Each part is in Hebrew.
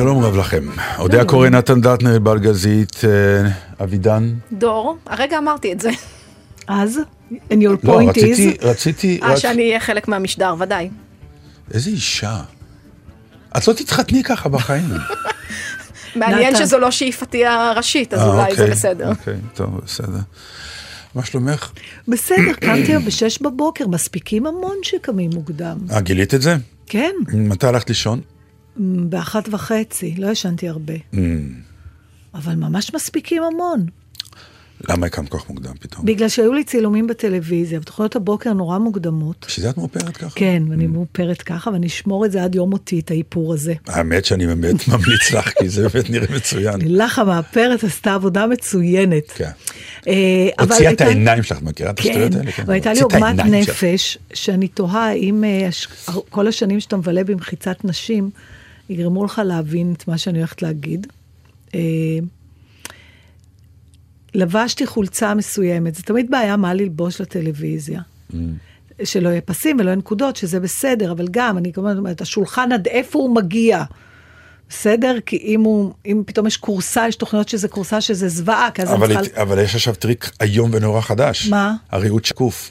שלום רב לכם. אודיה קורא, נתן דטנר, בלגזית, אה, אבידן. דור, הרגע אמרתי את זה. אז, and your לא, point רציתי, is, רציתי, אה, רק... שאני אהיה חלק מהמשדר, ודאי. איזה אישה. את לא תתחתני ככה בחיים. מעניין. שזו לא שאיפתי הראשית, אז אה, אולי זה אוקיי, בסדר. אוקיי, טוב, בסדר. מה שלומך? בסדר, קמתי היום בשש בבוקר, מספיקים המון שקמים מוקדם. אה, גילית את זה? כן, מתי הלכת לישון? באחת וחצי, לא ישנתי הרבה. Mm, אבל ממש מספיקים המון. למה הקמת כל כך מוקדם פתאום? בגלל שהיו לי צילומים בטלוויזיה, ותוכניות הבוקר נורא מוקדמות. בשביל זה את מאופרת ככה? כן, ואני מאופרת ככה, ואני אשמור את זה עד יום מותי, את האיפור הזה. האמת שאני באמת ממליץ לך, כי זה באמת נראה מצוין. לילך המאפרת עשתה עבודה מצוינת. כן. אה, הוציאה את העיניים שלך, מכירה את כן, השטויות האלה? והייתה לי עוגמת. נפש, שאני תוהה האם אה, כל השנים שאתה מבלה במחיצת נשים, יגרמו לך להבין את מה שאני הולכת להגיד. אה, לבשתי חולצה מסוימת, זה תמיד בעיה מה ללבוש לטלוויזיה. Mm. שלא יהיה פסים ולא יהיה נקודות, שזה בסדר, אבל גם, אני כמובן אומרת, השולחן עד איפה הוא מגיע. בסדר? כי אם הוא, אם פתאום יש כורסה, יש תוכניות שזה כורסה שזה זוועה, כי אז אני אבל, צריכה... אבל יש עכשיו טריק איום ונורא חדש. מה? הריהוט שקוף.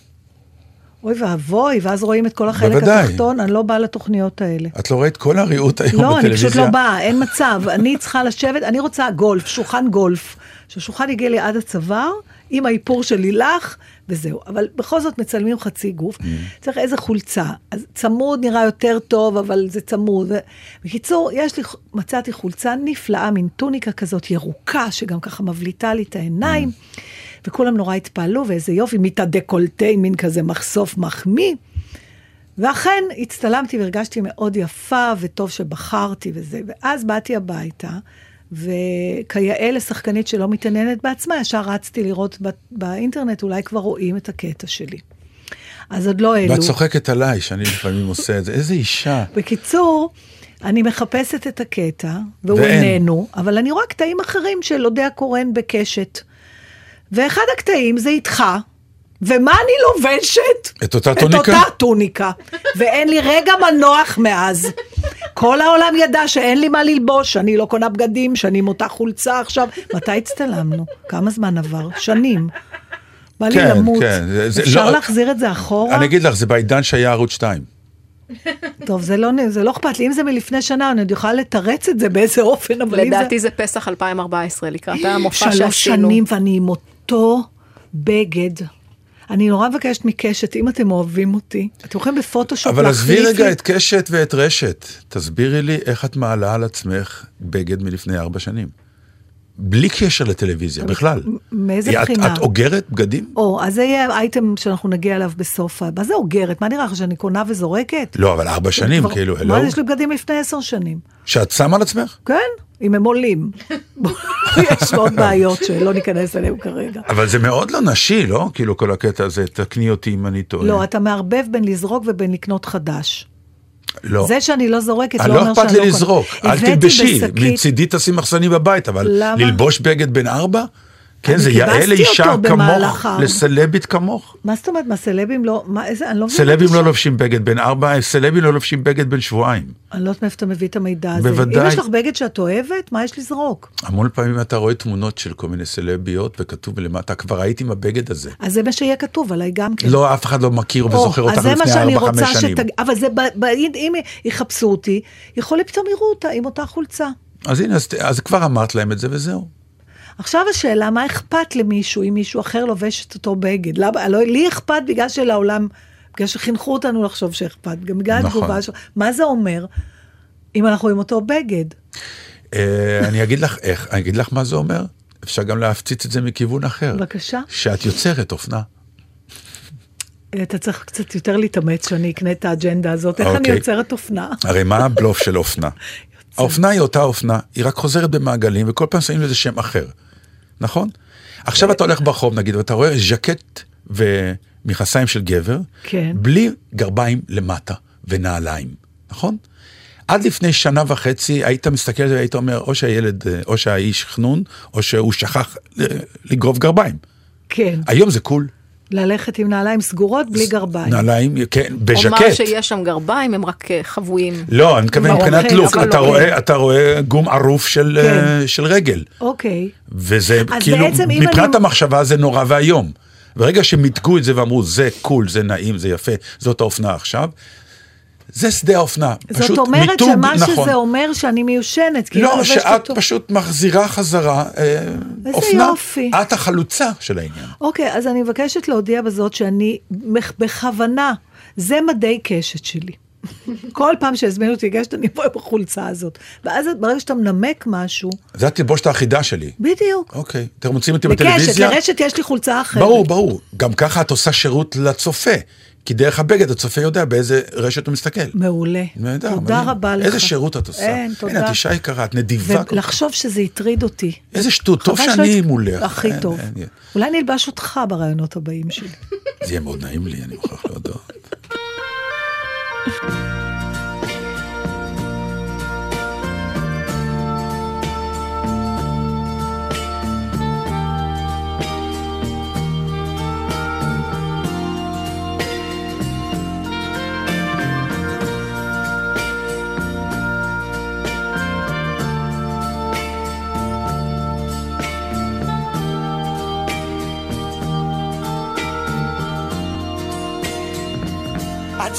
אוי ואבוי, ואז רואים את כל החלק בוודאי. התחתון, אני לא באה לתוכניות האלה. את לא רואה את כל הריהוט היום לא, אני בטלוויזיה? פשוט לא באה, אין מצב. אני צריכה לשבת, אני רוצה גולף, שולחן גולף. שהשולחן יגיע לי עד הצוואר, עם האיפור של לילך, וזהו. אבל בכל זאת מצלמים חצי גוף. Mm. צריך איזה חולצה. אז צמוד נראה יותר טוב, אבל זה צמוד. בקיצור, יש לי, מצאתי חולצה נפלאה, מין טוניקה כזאת ירוקה, שגם ככה מבליטה לי את העיניים. Mm. וכולם נורא התפעלו, ואיזה יופי, מיטה דקולטי, מין כזה מחשוף מחמיא. ואכן הצטלמתי והרגשתי מאוד יפה, וטוב שבחרתי וזה. ואז באתי הביתה, וכיאה לשחקנית שלא מתעניינת בעצמה, ישר רצתי לראות באינטרנט, אולי כבר רואים את הקטע שלי. אז עוד לא העלו. ואת צוחקת עליי שאני לפעמים עושה את זה. איזה אישה. בקיצור, אני מחפשת את הקטע, והוא ואין. איננו, אבל אני רואה קטעים אחרים של אודיה קורן בקשת. ואחד הקטעים זה איתך, ומה אני לובשת? את אותה את טוניקה? אותה טוניקה. ואין לי רגע מנוח מאז. כל העולם ידע שאין לי מה ללבוש, שאני לא קונה בגדים, שאני עם אותה חולצה עכשיו. מתי הצטלמנו? כמה זמן עבר? שנים. בא לי כן, למות. כן, זה- זה אפשר לא- להחזיר את זה אחורה? אני אגיד לך, זה בעידן שהיה ערוץ 2. טוב, זה לא, זה לא אכפת לי, אם זה מלפני שנה, אני עוד יכולה לתרץ את זה באיזה אופן, אבל אם זה... לדעתי זה פסח 2014, לקראת המופע שעשינו. שלוש שנים ואני עם אותו בגד. אני נורא מבקשת מקשת, אם אתם אוהבים אותי, אתם יכולים בפוטושופ אבל עזבי להחליף רגע לי- את קשת ואת רשת. תסבירי לי איך את מעלה על עצמך בגד מלפני ארבע שנים. בלי קשר לטלוויזיה, בכלל. מאיזה בחינה? את אוגרת בגדים? או, אז זה יהיה אייטם שאנחנו נגיע אליו בסוף. מה זה אוגרת? מה נראה לך, שאני קונה וזורקת? לא, אבל ארבע שנים, כבר- כאילו, מה, הלו? יש לי בגדים לפני עשר שנים. שאת שמה על עצמך? כן, אם הם עולים. יש עוד בעיות שלא ניכנס אליהם כרגע. אבל זה מאוד לא נשי, לא? כאילו כל הקטע הזה, תקני אותי אם אני טועה. לא, אתה מערבב בין לזרוק ובין לקנות חדש. לא. זה שאני לא זורקת לא לא אומר אכפת שאני לי לא קונה. לזרוק, אל תלבשי, מצידי תשים מחסני בבית, אבל? ללבוש בגד בן ארבע? כן, זה יאה לאישה כמוך, לסלבית כמוך. מה זאת אומרת, מה סלבים לא, מה איזה, אני לא מבינה. סלבים לא. לובשים בגד בן ארבע, סלבים לא לובשים בגד בן שבועיים. אני לא יודעת מאיפה אתה מביא את המידע הזה. בוודאי. אם יש לך בגד שאת אוהבת, מה יש לזרוק? המון פעמים אתה רואה תמונות של כל מיני סלביות, וכתוב למטה, כבר הייתי עם הבגד הזה. אז זה מה שיהיה כתוב עליי גם כן. לא, אף אחד לא מכיר וזוכר אותך לפני ארבע, חמש שנים. אבל זה. אם יחפשו אותי, יכול להיות פתאום יראו אותה עם אותה חולצה. אז הנה, אז כבר אמרת להם את זה וזהו. עכשיו השאלה, מה אכפת למישהו אם מישהו אחר לובש את אותו בגד? למה, לא, לי אכפת בגלל שלעולם, בגלל שחינכו אותנו לחשוב שאכפת, גם בגלל נכון. התגובה שלו. מה זה אומר אם אנחנו עם אותו בגד? אה, אני אגיד לך איך, אני אגיד לך מה זה אומר. אפשר גם להפציץ את זה מכיוון אחר. בבקשה. שאת יוצרת אופנה. אתה צריך קצת יותר להתאמץ שאני אקנה את האג'נדה הזאת. איך אני אוקיי. יוצרת אופנה? הרי מה הבלוף של אופנה? האופנה היא אותה אופנה, היא רק חוזרת במעגלים, וכל פעם שמים לזה שם אחר, נכון? עכשיו אתה הולך ברחוב נגיד, ואתה רואה ז'קט ומכנסיים של גבר, כן. בלי גרביים למטה ונעליים, נכון? עד לפני שנה וחצי היית מסתכל על זה והיית אומר, או שהילד, אה, או שהאיש חנון, או שהוא שכח אה, לגרוב גרביים. כן. היום זה cool. ללכת עם נעליים סגורות בלי גרביים. נעליים, כן, או בז'קט. מה שיש שם גרביים, הם רק אה, חבויים. לא, אני מתכוון מבחינת כן, look, אתה לא. רואה, אתה רואה גוף ערום של, כן. אה, של רגל. אוקיי. וזה כאילו, מבחינת אני- המחשבה זה נורא ואיום. ברגע שמיתגו את זה ואמרו, זה cool, זה נעים, זה יפה, זאת האופנה עכשיו, זה שדה האופנה. זאת אומרת מיתוג, שמה נכון. שזה אומר שאני מיושנת, כי אני לא, שאת אותו. פשוט מחזירה חזרה אה, איזה אופנה. יופי. את החלוצה של העניין. אוקיי, אז אני מבקשת להודיע בזאת שאני בכוונה, זה מדי קשת שלי. כל פעם שהזמינו אותי לגשת, אני אבוא עם החולצה הזאת. ואז ברגע שאתה מנמק משהו, זה התלבושת האחידה שלי. בדיוק. אוקיי, אתם מוצאים אותי בטלוויזיה? לרשת יש לי חולצה אחרת. ברור, ברור. גם ככה את עושה שירות לצופה. כי דרך הבגד הצופה יודע באיזה רשת הוא מסתכל. מעולה. נהדר, תודה מדהים. רבה לך. איזה שירות את עושה. אין, תודה. אין, את אישה יקרה, את נדיבה. ולחשוב שזה הטריד אותי. איזה שטות, טוב שאני מולך. הכי אין, טוב. אין, אין. אולי נלבש אותך ברעיונות הבאים שלי. זה יהיה מאוד נעים לי, אני מוכרח להודות.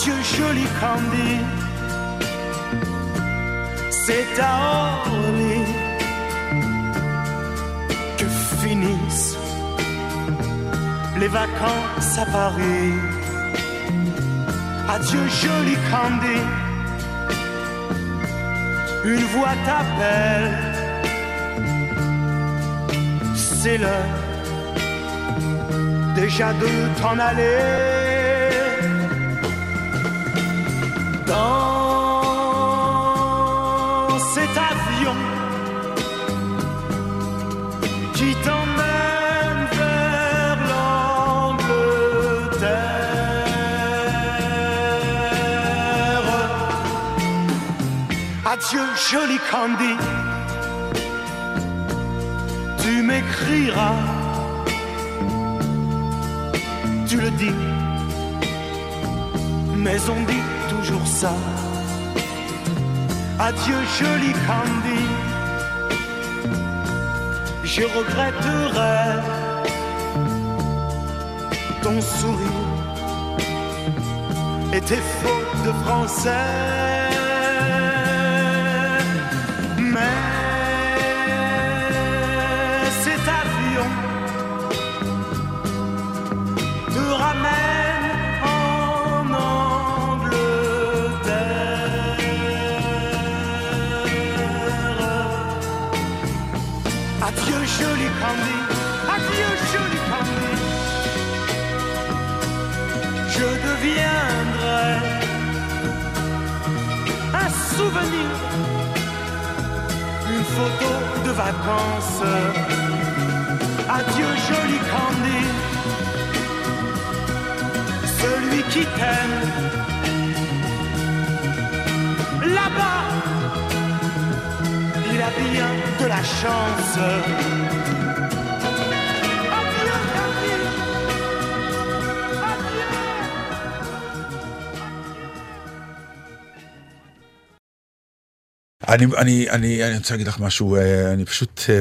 Adieu joli Candy, c'est à Orly que finissent les vacances à Paris. Adieu joli Candy, une voix t'appelle, c'est l'heure déjà de t'en aller. Adieu, joli Candy, tu m'écriras, tu le dis mais on dit toujours ça. Adieu, joli Candy. Je regretterai ton sourire et tes fautes de français. Une photo de vacances. Adieu, joli Candy celui qui t'aime. Là-bas, il a bien de la chance. אני, אני, אני, אני רוצה להגיד לך משהו, אה, אני פשוט, אה,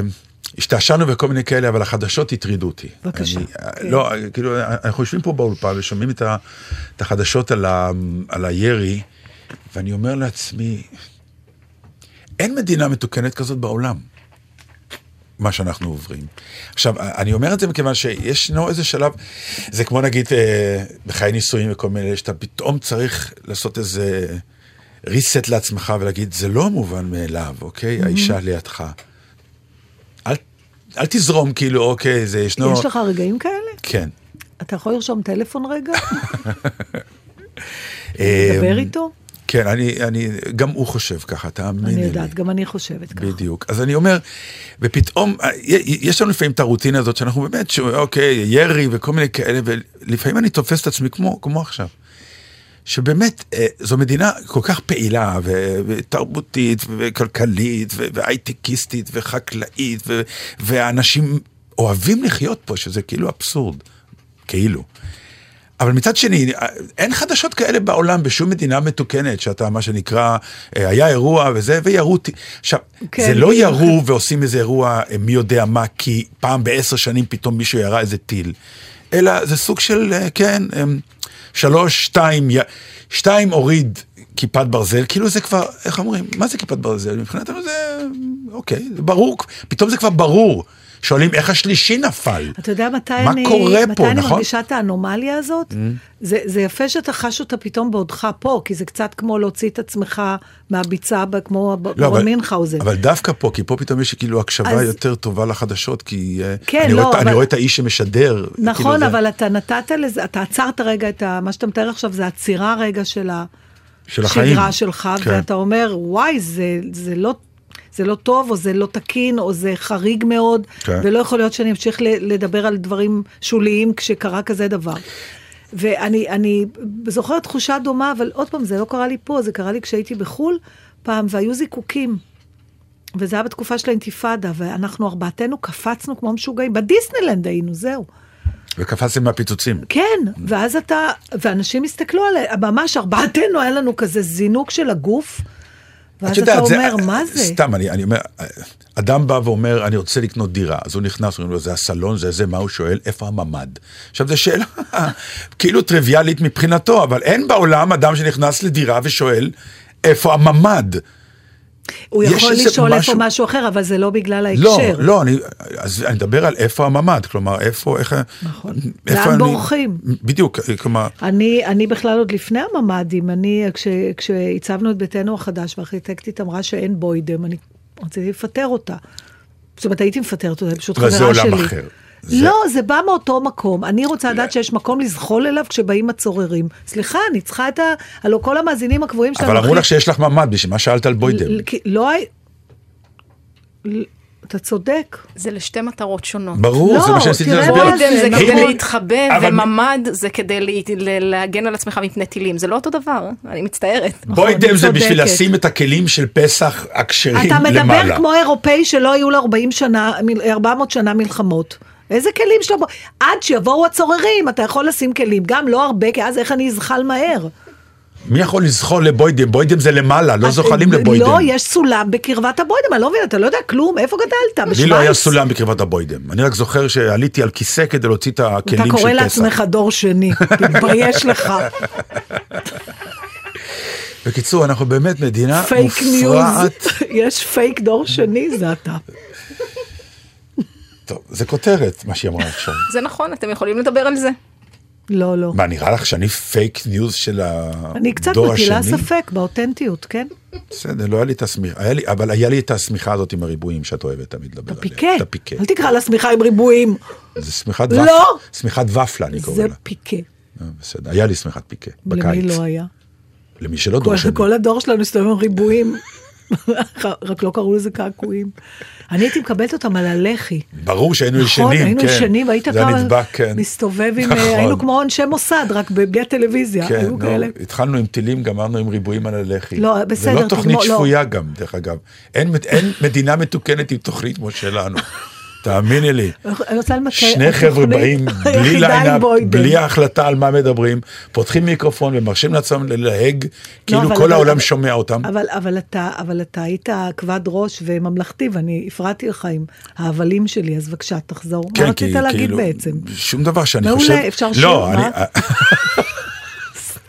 השתעשענו בכל מיני כאלה, אבל החדשות הטרידו אותי. בבקשה, אני, כן. לא, כאילו, אנחנו יושבים פה באולפן ושומעים את, ה, את החדשות על, ה, על הירי, ואני אומר לעצמי, אין מדינה מתוקנת כזאת בעולם. מה שאנחנו עוברים. עכשיו, אני אומר את זה מכיוון שישנו איזה שלב, זה כמו נגיד אה, בחיי נישואים וכל מיני, שאתה פתאום צריך לעשות איזה reset לעצמך ולהגיד, זה לא מובן מאליו, אוקיי? האישה לידך. אל, אל תזרום כאילו, אוקיי, זה ישנו... יש לך רגעים כאלה? כן. אתה יכול לרשום טלפון רגע? אה, לדבר איתו? כן, אני, אני, גם הוא חושב ככה, תאמיני לי. אני יודעת, גם אני חושבת ככה. בדיוק. אז אני אומר, ופתאום, אה, יש לנו לפעמים את הרוטינה הזאת שאנחנו באמת, ש- אוקיי, ירי וכל מיני כאלה, ולפעמים אני תופס את עצמי כמו, כמו עכשיו. שבאמת, אה, זו מדינה כל כך פעילה, ותרבותית, וכלכלית, והייטקיסטית, וחקלאית, ואנשים אוהבים לחיות פה, שזה כאילו אבסורד. כאילו. אבל מצד שני, אין חדשות כאלה בעולם בשום מדינה מתוקנת, שאתה, מה שנקרא, אה, היה אירוע וזה, וירו... ט- עכשיו, כן, זה לא בדיוק. ירו ועושים איזה אירוע אה, מי יודע מה, כי פעם בעשר שנים פתאום מישהו ירה איזה טיל, אלא זה סוג של, אה, כן, אמ, שלוש, שתיים, שתיים הוריד כיפת ברזל, כאילו זה כבר, איך אומרים, מה זה כיפת ברזל? מבחינתנו זה, אוקיי, זה ברור, פתאום זה כבר ברור. שואלים איך השלישי נפל. אתה יודע מתי מה אני, קורה מתי פה, אני נכון? מרגישה את האנומליה הזאת? זה, זה יפה שאתה חש אותה פתאום בעודך פה, כי זה קצת כמו להוציא את עצמך מהביצה, כמו לא, ברון אבל, מינכהאוזן. אבל דווקא פה, כי פה פתאום יש כאילו הקשבה אז- יותר טובה לחדשות, כי אה, כן, אני, לא, רואה, אבל- אני רואה את האיש שמשדר. נכון, כאילו זה- אבל אתה נתת לזה, אתה עצרת רגע את ה... מה שאתה מתאר עכשיו זה עצירה רגע של של החיים. השגרה שלך, כן. ואתה אומר, וואי, זה, זה לא... זה לא טוב, או זה לא תקין, או זה חריג מאוד, כן. ולא יכול להיות שאני אמשיך לדבר על דברים שוליים כשקרה כזה דבר. ואני אני זוכרת תחושה דומה, אבל עוד פעם, זה לא קרה לי פה, זה קרה לי כשהייתי בחו"ל פעם, והיו זיקוקים. וזה היה בתקופה של האינתיפאדה, ואנחנו ארבעתנו קפצנו כמו משוגעים, בדיסנלנד היינו, זהו. וקפצתם מהפיצוצים. כן, ואז אתה, ואנשים הסתכלו עליי, ממש ארבעתנו היה לנו כזה זינוק של הגוף, ואז את אתה יודעת, אומר, מה זה? סתם, אני, אני אומר, אדם בא ואומר, אני רוצה לקנות דירה, אז הוא נכנס, אומרים לו, זה הסלון, זה זה, מה הוא שואל? איפה הממ"ד? עכשיו, זו שאלה כאילו טריוויאלית מבחינתו, אבל אין בעולם אדם שנכנס לדירה ושואל, איפה הממ"ד? הוא יכול לשאול איפה משהו- משהו אחר, אבל זה לא בגלל לא, ההקשר. לא, אני, אז אני מדבר על איפה הממ"ד, כלומר, איפה, איך... נכון. איפה לאן אני- בורחים? בדיוק, כלומר, אני, אני בכלל עוד לפני הממ"דים, אני, כש, כשהצבנו את ביתנו החדש והארכיטקטית אמרה שאין בוידם, אני רציתי לפטר אותה. זאת אומרת, הייתי מפטרת אותה, פשוט אבל חברה זה שלי. עולם אחר. זה- לא, זה בא מאותו מקום. אני רוצה לדעת שיש מקום לזחול אליו כשבאים הצוררים. סליחה, אני צריכה את ה... הלוא כל המאזינים הקבועים שלנו... אבל אמרו לך שיש לך ממ"ד, בשביל מה שאלת על בוידם? כי לא אתה צודק. זה לשתי מטרות שונות. ברור, לא, זה מה שניסיתי תראה להסביר. בוידם זה נכון. כדי להתחבא, אבל- וממ"ד זה כדי לה- ל- להגן על עצמך מפני טילים. זה לא אותו דבר, אני מצטערת. בוידם אני זה בשביל. לשים את הכלים של פסח הכשרים אתה מדבר למעלה. כמו אירופאי שלא היו לו 40 שנה, מל- 400 שנה מלחמות. איזה כלים שלו? עד שיבואו הצוררים, אתה יכול לשים כלים. גם לא הרבה, כי אז איך אני אזחל מהר? מי יכול לזחול לבוידם? בוידם זה למעלה, לא זוחלים לבוידם. לא, יש סולם בקרבת הבוידם, אני לא מבין, אתה לא יודע כלום, איפה גדלת? לי לא היה סולם בקרבת הבוידם. אני רק זוכר שעליתי על כיסא כדי להוציא את הכלים אתה של פסח. קורא לעצמך דור שני, תתבייש לך. בקיצור, אנחנו באמת מדינה פייק ניוז, מופרעת. יש פייק דור שני, זה אתה. טוב, זה כותרת, מה שהיא אמרה עכשיו. זה נכון, אתם יכולים לדבר על זה. לא, לא. מה, נראה לך שאני פייק ניוז של הדור השני? אני קצת מטילה ספק באותנטיות, כן? בסדר, לא היה לי את השמיכה, אבל היה לי את השמיכה הזאת עם הריבועים שאת אוהבת תמיד לדבר עליה. פיקה. את הפיקה. אל תקרא לה שמיכה עם ריבועים. זה שמיכת לא. ופלה. שמיכת ופלה, אני קורא זה לה. פיקה. אה, בסדר, היה לי שמיכת פיקה, למי בקיץ. לא היה? למי שלא דור שני. כל הדור שלנו הסתובב עם ריבועים. רק לא קראו לזה קעקועים. אני הייתי מקבלת אותם על הלחי. ברור שהיינו נכון, ישנים, היינו כן. ישנים, והיית זה היה כמה נדבק, כן. מסתובב עם, נכון. היינו כמו אנשי מוסד, רק בלי הטלוויזיה, כן, היו כאלה. התחלנו עם טילים, גמרנו עם ריבועים על הלחי. לא, זה בסדר, לא תוכנית לא. שפויה גם, דרך אגב. אין מדינה מתוקנת עם תוכנית כמו שלנו. תאמיני לי. שני חבר'ה באים בלי ליינאפ, בוידם. בלי ההחלטה על מה מדברים, פותחים מיקרופון ומרשים לעצמם ללהג, כאילו לא, אבל- כל העולם שומע אותם. אבל, אתה, היית כבד ראש וממלכתי, ואני הפרעתי לך עם ההבלים שלי, אז בבקשה, תחזור. מה כן, רצית להגיד כאילו, בעצם? שום דבר שאני מעולה, חושב... אפשר שיר, לא, מה? אני...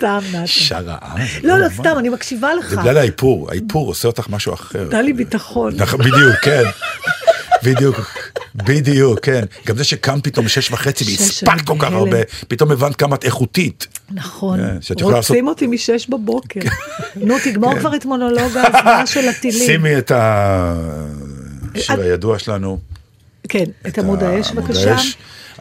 סתם, נתן. שרעה. לא, לא, מה? סתם, אני מקשיבה לך. זה בגלל האיפור, האיפור עושה אותך משהו אחר. נתן לי ביטחון. נכון, בדיוק, כן. בדיוק, בדיוק, כן. גם זה שקם פתאום בשש וחצי שש, והספקת כל כך. הרבה, פתאום הבנת כמה את איכותית. נכון. כן, רוצים אותי משש בבוקר. נו, תגמור כבר את מונולוג ההזמנה של הטילים. שימי את השיר הידוע שלנו. כן, את עמוד האש, בבקשה.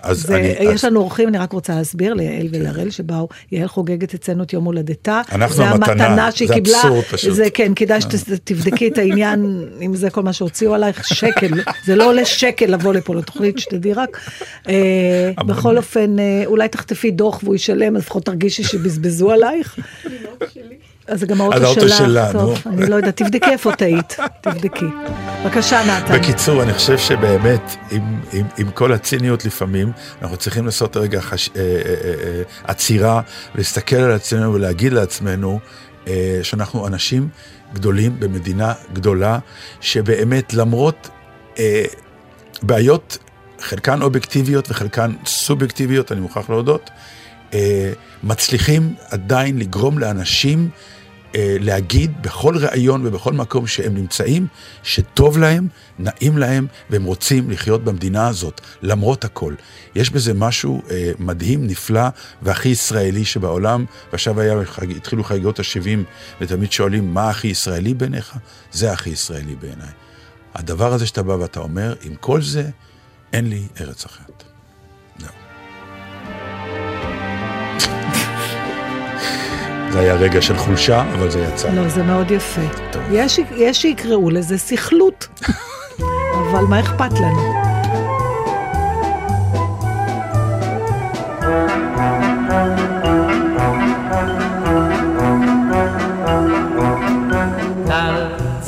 אז זה, אני- יש אז- לנו אורחים, אני רק רוצה להסביר ליעל ולהראל שבאו, יעל חוגגת אצלנו את יום הולדתה. אנחנו זה המתנה, המתנה שהיא זה קיבלה. אבסורד פשוט. זה כן, כדאי שתבדקי את העניין, אם זה כל מה שהוציאו עלייך, שקל. זה לא עולה שקל לבוא לפה לתוכנית, שתדעי רק. אה, בכל אופן, אה, אולי תחטפי דוח והוא ישלם, אז לפחות תרגישי שבזבזו עלייך. אז זה גם האוטו האוטו שלך. שלה, טוב. אני לא יודעת, תבדקי איפה טעית. תבדקי. בבקשה, נתן. בקיצור, אני חושב שבאמת, עם, עם, עם כל הציניות לפעמים, אנחנו צריכים לעשות רגע חש, אה, אה, אה, אה, עצירה, להסתכל על עצמנו ולהגיד לעצמנו אה, שאנחנו אנשים גדולים במדינה גדולה, שבאמת למרות אה, בעיות, חלקן אובייקטיביות וחלקן סובייקטיביות, אני מוכרח להודות, אה, מצליחים עדיין לגרום לאנשים להגיד בכל ראיון ובכל מקום שהם נמצאים, שטוב להם, נעים להם, והם רוצים לחיות במדינה הזאת, למרות הכל. יש בזה משהו אה, מדהים, נפלא, והכי ישראלי שבעולם, ועכשיו היה, התחילו חגיגות ה-70, ותמיד שואלים, מה הכי ישראלי בעיניך? זה הכי ישראלי בעיניי. הדבר הזה שאתה בא ואתה אומר, עם כל זה, אין לי ארץ אחרת. זה היה רגע של חולשה, אבל זה יצא. לא, זה מאוד יפה. טוב. יש, יש שיקראו לזה סכלות, אבל מה אכפת לנו?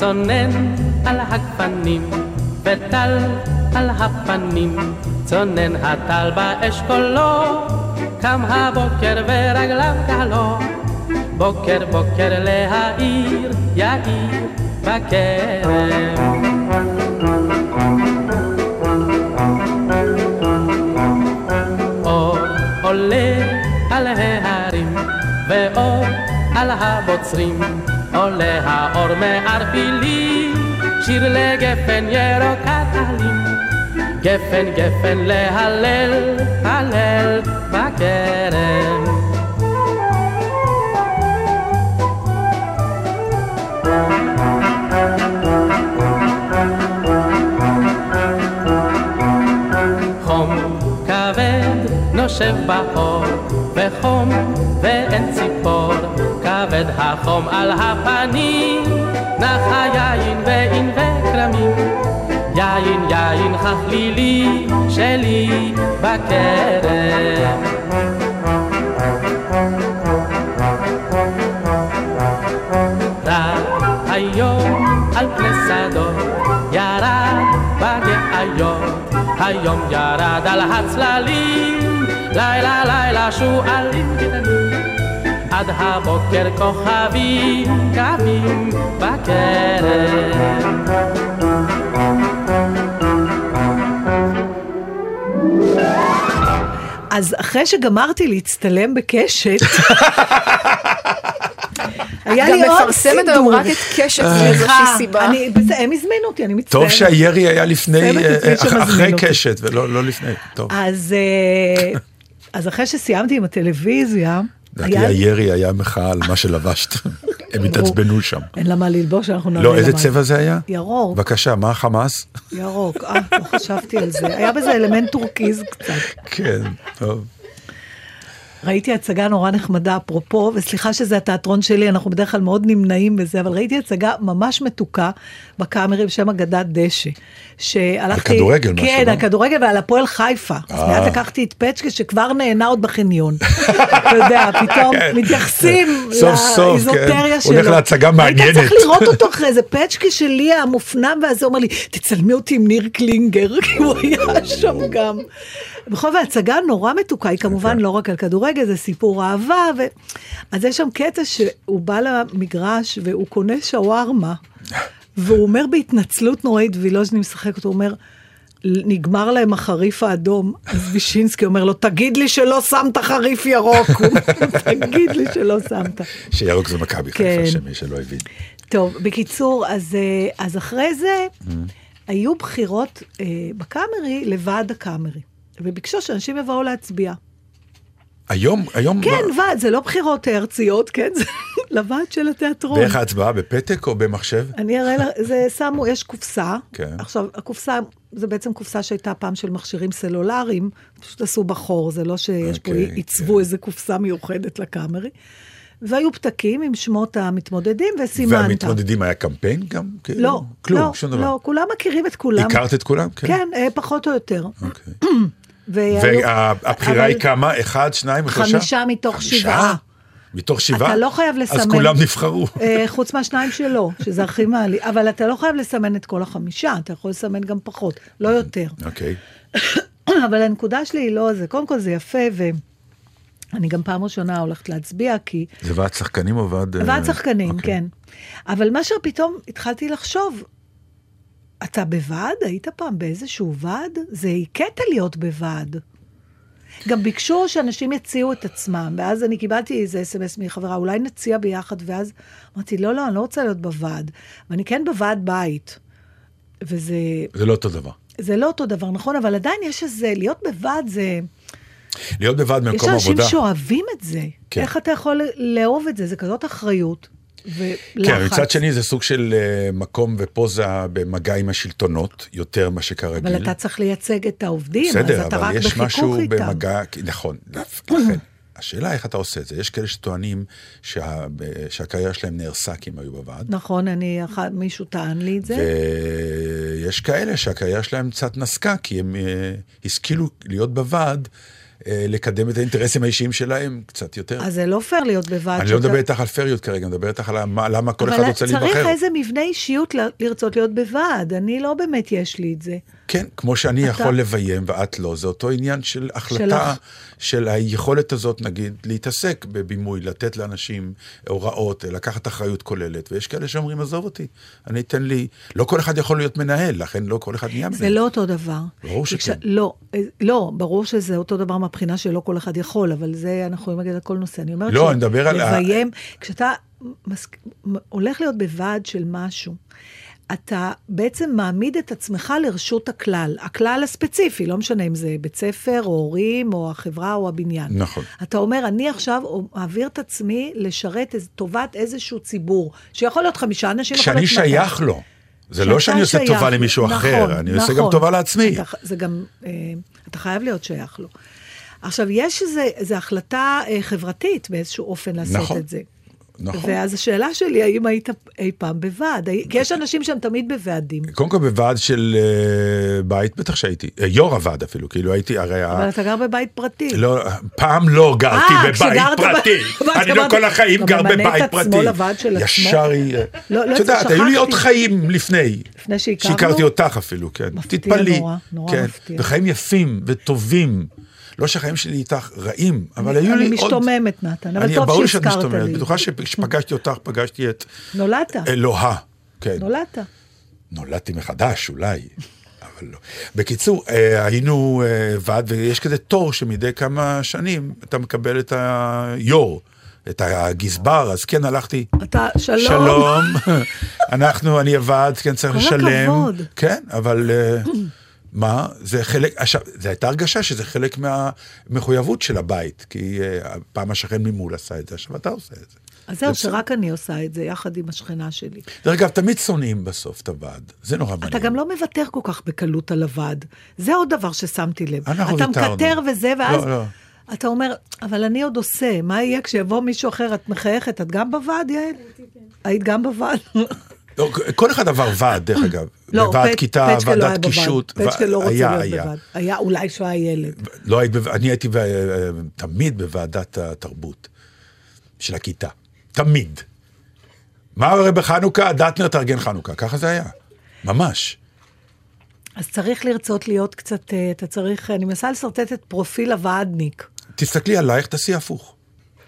צונן על הגפנים, וטל על הפנים, צונן הטל באשכולו, קם הבוקר ורגליו קלו, בוקר בוקר להעיר, יאיר בכרם. אור עולה על ההרים, ואור על הבוצרים, עולה האור מערפילים, שיר לגפן ירוקת עלים. גפן גפן להלל, הלל בכרם. נושב באור, וחום ואין ציפור, כבד החום על הפנים, נח היין וענבי כרמים, יין יין חכלילי שלי בכרם. היום ירד על הצללים, לילה לילה שועלים עד הבוקר כוכבים קמים בכרם. אז אחרי שגמרתי להצטלם בקשת, היה גם לי עוד מפרסמת היום סידור. רק את קשת מאיזושהי סליחה, סיבה. אני- בזה- הם הזמינו אותי, אני מצטערת. טוב שהירי היה לפני, אה, שמזמין אחרי. קשת, ולא לא לפני. טוב. אז, אה, אז אחרי שסיימתי עם הטלוויזיה, לדעתי היה... הירי היה מחאה על מה שלבשת. הם התעצבנו שם. אין לה מה ללבוש, אנחנו נראה לא, איזה. צבע זה היה? ירוק. בבקשה, מה החמאס? ירוק, אה, לא חשבתי על זה. היה בזה אלמנט טורקיז קצת. כן, טוב. ראיתי הצגה נורא נחמדה, אפרופו, וסליחה שזה התיאטרון שלי, אנחנו בדרך כלל מאוד נמנעים בזה, אבל ראיתי הצגה ממש מתוקה בקאמרי בשם אגדת דשא. שהלכתי... על כדורגל משהו, כן, לא? על כדורגל ועל הפועל חיפה. אז אה. מיד לקחתי את פצ'קה שכבר נהנה עוד בחניון. אתה יודע, פתאום כן. מתייחסים סוף, לאיזוטריה כן. שלו. הולך להצגה מעניינת. היית צריך לראות אותו אחרי זה, פצ'קה שלי המופנם, ואז הוא אומר לי, תצלמי אותי עם ניר קלינגר, כי הוא היה שם גם. בכל ההצגה נורא מתוקה, היא כמובן לא רק על כדורגל, זה סיפור אהבה, ו... אז יש שם קטע שהוא בא למגרש והוא קונה שווארמה, והוא אומר בהתנצלות נוראית, וילוז'ני משחק אותו, הוא אומר, נגמר להם החריף האדום, אז וישינסקי אומר לו, תגיד לי שלא שמת חריף ירוק, תגיד לי שלא שמת. שירוק זה מכבי כן. חיפה, שמי שלא הבין. טוב, בקיצור, אז, אה, אז אחרי זה היו בחירות אה, בקאמרי לוועד הקאמרי, וביקשו שאנשים יבואו להצביע. היום, היום... כן, לא- ועד, זה לא בחירות ארציות, כן? זה לוועד של התיאטרון. ואיך ההצבעה? בפתק או במחשב? אני אראה לך, זה שמו, יש קופסה. כן. עכשיו, הקופסה, זה בעצם קופסה שהייתה פעם של מכשירים סלולריים, פשוט עשו בחור, זה לא שיש פה, אוקיי, עיצבו כן. איזה קופסה מיוחדת לקאמרי. והיו פתקים עם שמות המתמודדים, וסימנת. והמתמודדים היה קמפיין גם? כאילו? לא, כלום, לא, שום דבר. לא, כולם מכירים את כולם. הכרת את כולם? כן. כן, אה, פחות או יותר. אוקיי. והיו- והבחירה היא כמה? אחד, שניים, שלושה? חמישה מתוך? שבעה. מתוך שבעה, אתה לא חייב לסמן. אז כולם נבחרו. אה, חוץ מהשניים שלו, שזה הכי מעלי. אבל אתה לא חייב לסמן את כל החמישה, אתה יכול לסמן גם פחות, לא יותר. אוקיי. אבל הנקודה שלי היא לא זה. קודם כל זה יפה, ואני גם פעם ראשונה הולכת להצביע, כי... זה ועד שחקנים או ועד... אה, ועד שחקנים, אוקיי. כן. אבל מה שפתאום התחלתי לחשוב, אתה בוועד? היית פעם באיזשהו ועד? זה קטע להיות בוועד. גם ביקשו שאנשים יציעו את עצמם, ואז אני קיבלתי איזה אס.אם.אס מחברה, אולי נציע ביחד, ואז אמרתי, לא, לא, אני לא רוצה להיות בוועד. ואני כן בוועד בית. וזה זה לא אותו דבר. זה לא אותו דבר, נכון? אבל עדיין יש איזה, להיות בוועד זה... להיות בוועד יש במקום אנשים עבודה. שאוהבים את זה. כן. איך אתה יכול לאהוב את זה? זה כזאת אחריות ולחץ. כן, מצד שני זה סוג של אה, מקום ופוזה במגע עם השלטונות, יותר מה שכרגיל. אבל אתה צריך לייצג את העובדים, בסדר, אז אתה אבל רק יש בחיכוך משהו איתם. במגע, נכון, לכן. השאלה איך אתה עושה את זה. יש כאלה שטוענים שה, שהקריירה שלהם נהרסה כי הם היו בוועד, נכון, אני, מישהו טען לי את זה. ויש כאלה שהקריירה שלהם קצת נסקה, כי הם אה, השכילו להיות בוועד, לקדם את האינטרסים האישיים שלהם קצת יותר. אז זה לא פייר להיות בוועד. אני לא מדבר איתך על פריות כרגע, אני מדבר איתך על מה- למה כל אחד אבל רוצה צריך להיבחר. איזה מבנה אישיות לרצות להיות בוועד. אני לא באמת יש לי את זה. כן, כמו שאני אתה- יכול לביים ואת לא, זה אותו עניין של החלטה, שלך. של היכולת הזאת, נגיד, להתעסק בבימוי, לתת לאנשים הוראות, לקחת אחריות כוללת, ויש כאלה שאומרים, עזוב אותי, אני אתן לי, לא כל אחד יכול להיות מנהל, לכן לא כל אחד נהיה מנהל. זה לא אותו דבר. ברור כש- שכן. לא, אה, לא, ברור שזה אותו דבר מהבחינה שלא כל אחד יכול, אבל זה אנחנו יכולים להגיד על כל נושא. אני אומרת לא, אני מדבר על לביים, כשאתה מס... הולך להיות בוועד של משהו, אתה בעצם מעמיד את עצמך לרשות הכלל, הכלל הספציפי, לא משנה אם זה בית ספר, או הורים, או החברה, או הבניין. נכון. אתה אומר, אני עכשיו מעביר את עצמי לשרת איז, טובת איזשהו ציבור, שיכול להיות חמישה אנשים, יכול כשאני להיות. שייך לו, זה לא שאני עושה טובה לו. למישהו נכון, אחר, אני עושה גם נכון. טובה לעצמי. אתה, זה גם, אה, אתה חייב להיות שייך לו. עכשיו, יש איזו איזו החלטה אה, חברתית באיזשהו אופן לעשות נכון. את זה. נכון. ואז השאלה שלי, האם היית אי פעם בוועד? כי יש אנשים שהם תמיד בוועדים. קודם כל בוועד של אה, בית, בטח שהייתי, אה, יו"ר הוועד אפילו, כאילו הייתי, הרי... אבל אתה גר בבית פרטי. לא, פעם לא גרתי אה, בבית פרטי. אני לא כל החיים גר בבית את עצמו פרטי. לוועד של עצמו? ישר היא... לא, לא, את יודעת, היו לי. עוד חיים לפני. לפני שהכרנו? שהכרתי אותך אפילו, כן. מפתיע. נורא, נורא כן. מפתיע. וחיים יפים וטובים. לא שהחיים שלי איתך רעים, אבל היו לי אני עוד... משתוממת, נתן, אבל אני- טוב ברור שאת שהזכרת משתוממת. לי. בטוחה שכשפגשתי אותך, פגשתי את נולדת, אלוהה. כן. נולדת. נולדתי מחדש, אולי, אבל לא. בקיצור, אה, היינו אה, ועד, ויש כזה תור שמדי כמה שנים אתה מקבל את היו"ר, את הגזבר, אז כן, הלכתי, אתה, שלום. שלום, אנחנו, אני הוועד, כן, צריך כל לשלם. הכבוד. כן, אבל אה, מה, זה חלק, עכשיו, זו הייתה הרגשה שזה חלק מהמחויבות של הבית, כי אה, פעם השכן ממול עשה את זה, עכשיו אתה עושה את זה. אז זהו. שרק אני עושה את זה, יחד עם השכנה שלי. דרך אגב, תמיד שונאים בסוף את הוועד, זה נורא מעניין. אתה גם לא מוותר כל כך בקלות על הוועד. זה עוד דבר ששמתי לב. אנחנו אתה ויתרנו. מקטר וזה, ואז לא, לא. אתה אומר, אבל אני עוד עושה, מה יהיה כשיבוא מישהו אחר? את מחייכת, את גם בוועד, יעל? היית גם בוועד? לא, כל אחד עבר ועד, דרך אגב. לא, פט- כיתה, פצ'קה לא היה ועדת. קישוט. פצ'קה לא רוצה להיות היה. בוועד. היה אולי כשהוא היה ילד. לא אני הייתי תמיד בוועדת התרבות של הכיתה. תמיד. מה הרי בחנוכה? דטנר תארגן חנוכה, ככה זה היה. ממש. אז צריך לרצות להיות קצת, אה, אתה צריך, אני מנסה לשרטט את פרופיל הוועדניק. תסתכלי עלייך, תעשי הפוך.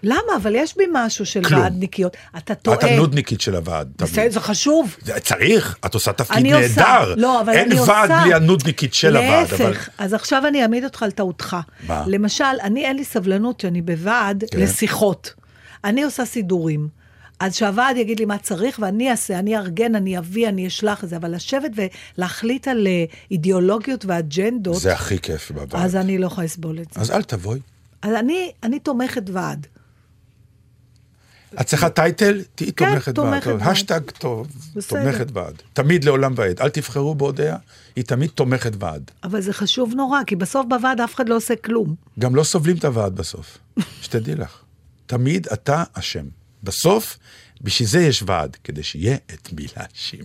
למה? אבל יש בי משהו של כלום. ועדניקיות. אתה טועה. את הנודניקית של הוועד. בסדר, זה חשוב. זה צריך, את עושה תפקיד. נהדר. לא, אבל אין אני ועד עושה. בלי הנודניקית של הוועד. אבל- להפך, אז עכשיו אני אעמיד אותך על טעותך. מה? למשל, אני אין לי סבלנות שאני בוועד כן. לשיחות. אני עושה סידורים. אז שהוועד יגיד לי מה צריך, ואני אעשה, אני אארגן, אני אביא, אני אשלח את זה, אבל לשבת ולהחליט על אה, אידיאולוגיות ואג'נדות, זה הכי כיף בוועד. אז אני לא יכולה לסבול את זה. אז אל תבואי. אז אני, אני תומכת ועד. את צריכה טייטל? תהיי כן, תומכת ועד. השטג טוב. תומכת ועד. תמיד לעולם ועד. אל תבחרו בהודיה, היא תמיד תומכת ועד. אבל זה חשוב נורא, כי בסוף בוועד אף אחד לא עושה כלום. גם לא סובלים את הוועד בסוף, שתדעי לך. תמיד אתה אשם. בסוף, בשביל זה יש ועד, כדי שיהיה את מי להאשים.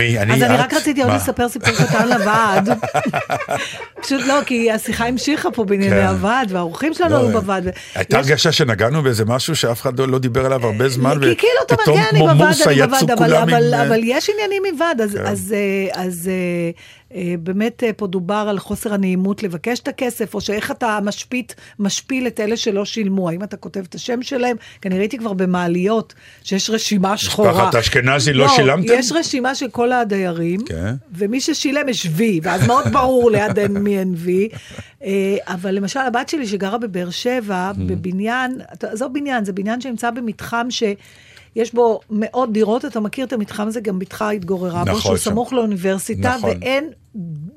מי, אני, אז אני? רק רציתי עוד? לספר סיפור קטן לוועד. פשוט לא, כי השיחה המשיכה פה בענייני כן. הוועד, והאורחים שלנו לא, היו בוועד. ו- הייתה הרגשה שנגענו באיזה משהו שאף אחד לא- לא דיבר עליו הרבה זמן, כי כאילו ופתאום כן, כמו בוועד, בוועד, יצאו כולם עם... אבל יש עניינים עם ועד, אז, אה, באמת אה, פה דובר על חוסר הנעימות לבקש את הכסף, או שאיך אתה משפיט, משפיל את אלה שלא שילמו, האם אתה כותב את השם שלהם? כי אני ראיתי כבר במעליות שיש רשימה שחורה. משפחת אשכנזי, לא שילמתם? יש רשימה של כל הדיירים, כן. ומי ששילם יש וי, ואז מאוד ברור ליד אין מי אין וי. אה, אבל למשל, הבת שלי שגרה בבאר שבע, Mm. בבניין, עזוב בניין, זה בניין שנמצא במתחם ש... יש בו מאות דירות, אתה מכיר את המתחם הזה, גם בתך התגוררה בו, נכון, שהוא שם. סמוך לאוניברסיטה, נכון. ואין